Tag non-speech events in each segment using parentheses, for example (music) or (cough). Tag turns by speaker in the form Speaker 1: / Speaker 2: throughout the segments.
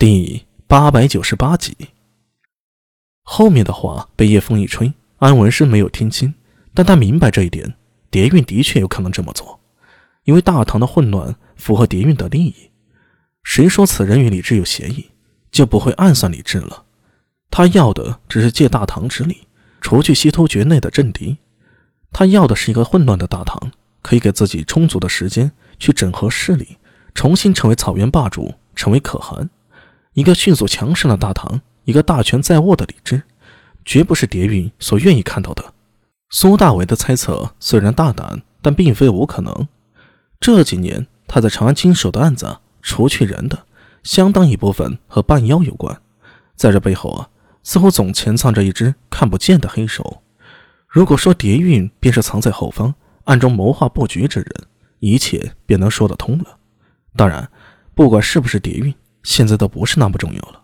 Speaker 1: 第八百九十八集。后面的话被叶枫一吹，安文生没有听清，但他明白这一点，蝶韵的确有可能这么做，因为大唐的混乱符合蝶韵的利益。谁说此人与李治有协议，就不会暗算李治了？他要的只是借大唐之力，除去西突厥内的政敌。他要的是一个混乱的大唐，可以给自己充足的时间去整合势力，重新成为草原霸主，成为可汗。一个迅速强盛的大唐，一个大权在握的李治，绝不是蝶韵所愿意看到的。苏大伟的猜测虽然大胆，但并非无可能。这几年他在长安经手的案子，除去人的，相当一部分和半妖有关。在这背后啊，似乎总潜藏着一只看不见的黑手。如果说蝶韵便是藏在后方，暗中谋划布局之人，一切便能说得通了。当然，不管是不是蝶韵。现在都不是那么重要了，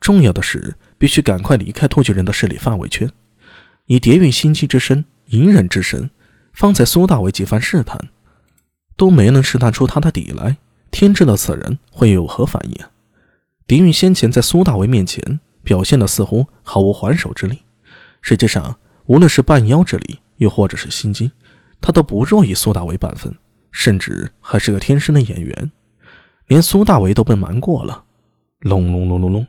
Speaker 1: 重要的是必须赶快离开突厥人的势力范围圈。以蝶韵心机之深、隐忍之深，方才苏大为几番试探，都没能试探出他的底来。天知道此人会有何反应。蝶韵先前在苏大为面前表现的似乎毫无还手之力，实际上无论是半妖之力，又或者是心机，他都不弱于苏大为半分，甚至还是个天生的演员。连苏大为都被瞒过了，隆隆隆隆隆，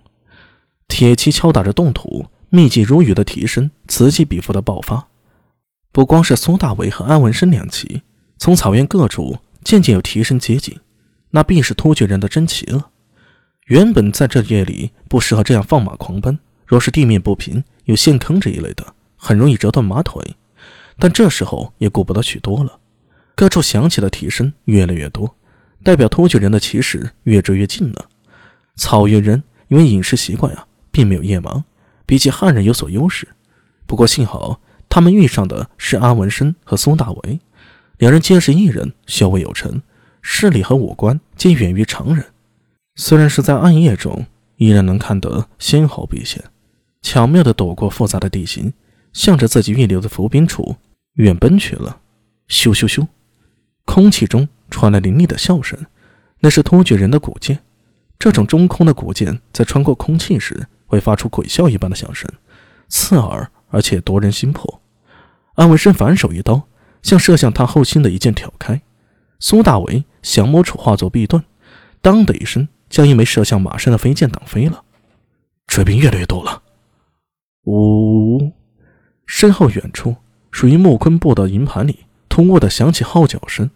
Speaker 1: 铁器敲打着冻土，密集如雨的蹄声此起彼伏的爆发。不光是苏大为和安文生两骑，从草原各处渐渐有蹄声接近，那必是突厥人的真骑了。原本在这夜里不适合这样放马狂奔，若是地面不平，有陷坑这一类的，很容易折断马腿。但这时候也顾不得许多了，各处响起的蹄声越来越多。代表突厥人的骑士越追越近了。草原人因为饮食习惯啊，并没有夜盲，比起汉人有所优势。不过幸好他们遇上的是阿文生和苏大为，两人皆是异人，修为有成，视力和五官皆远于常人。虽然是在暗夜中，依然能看得纤毫毕现，巧妙地躲过复杂的地形，向着自己预留的伏兵处远奔去了。咻咻咻，空气中。传来凌厉的笑声，那是突厥人的古剑。这种中空的古剑在穿过空气时，会发出鬼笑一般的响声，刺耳而且夺人心魄。安文生反手一刀，向射向他后心的一剑挑开。苏大为降魔杵化作臂盾，当的一声，将一枚射向马身的飞剑挡飞了。追兵越来越多了。呜！身后远处，属于木坤部的营盘里，突兀的响起号角声。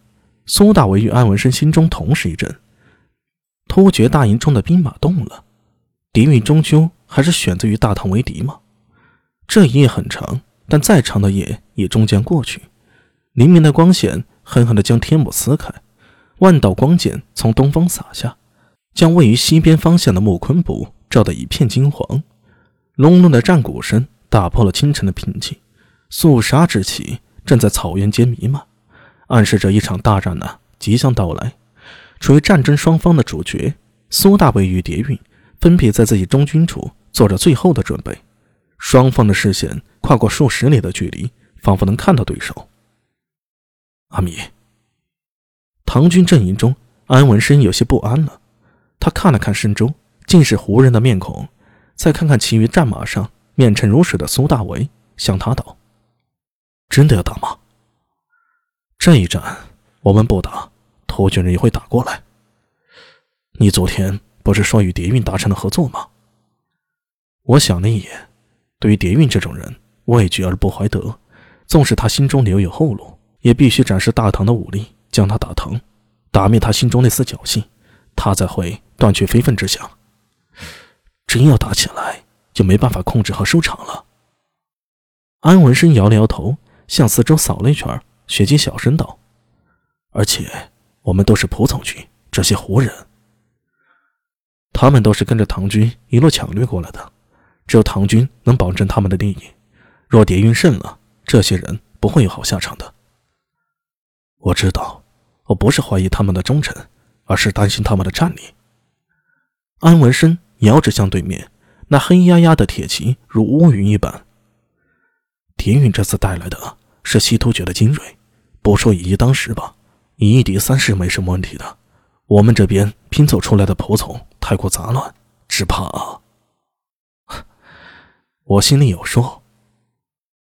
Speaker 1: 苏大为与安文生心中同时一震，突厥大营中的兵马动了，敌运终究还是选择与大唐为敌吗？这一夜很长，但再长的夜也终将过去。黎明的光线狠狠地将天幕撕开，万道光剑从东方洒下，将位于西边方向的木坤部照得一片金黄。隆隆的战鼓声打破了清晨的平静，肃杀之气正在草原间弥漫。暗示着一场大战呢即将到来。处于战争双方的主角苏大为与蝶韵分别在自己中军处做着最后的准备。双方的视线跨过数十里的距离，仿佛能看到对手。阿米，唐军阵营中，安文生有些不安了。他看了看身周，尽是胡人的面孔，再看看其余战马上面沉如水的苏大为，向他道：“真的要打吗？”这一战我们不打，突厥人也会打过来。你昨天不是说与蝶韵达成了合作吗？我想了一眼，对于蝶韵这种人，畏惧而不怀德，纵使他心中留有后路，也必须展示大唐的武力，将他打疼，打灭他心中那丝侥幸，他才会断绝非分之想。真要打起来，就没办法控制和收场了。安文生摇了摇头，向四周扫了一圈。雪姬小声道：“而且我们都是仆从军，这些胡人，他们都是跟着唐军一路抢掠过来的，只有唐军能保证他们的利益。若谍运胜了，这些人不会有好下场的。我知道，我不是怀疑他们的忠诚，而是担心他们的战力。”安文生遥指向对面，那黑压压的铁骑如乌云一般。谍运这次带来的是西突厥的精锐。不说以一当十吧，以一敌三是没什么问题的。我们这边拼凑出来的仆从太过杂乱，只怕…… (laughs) 我心里有数。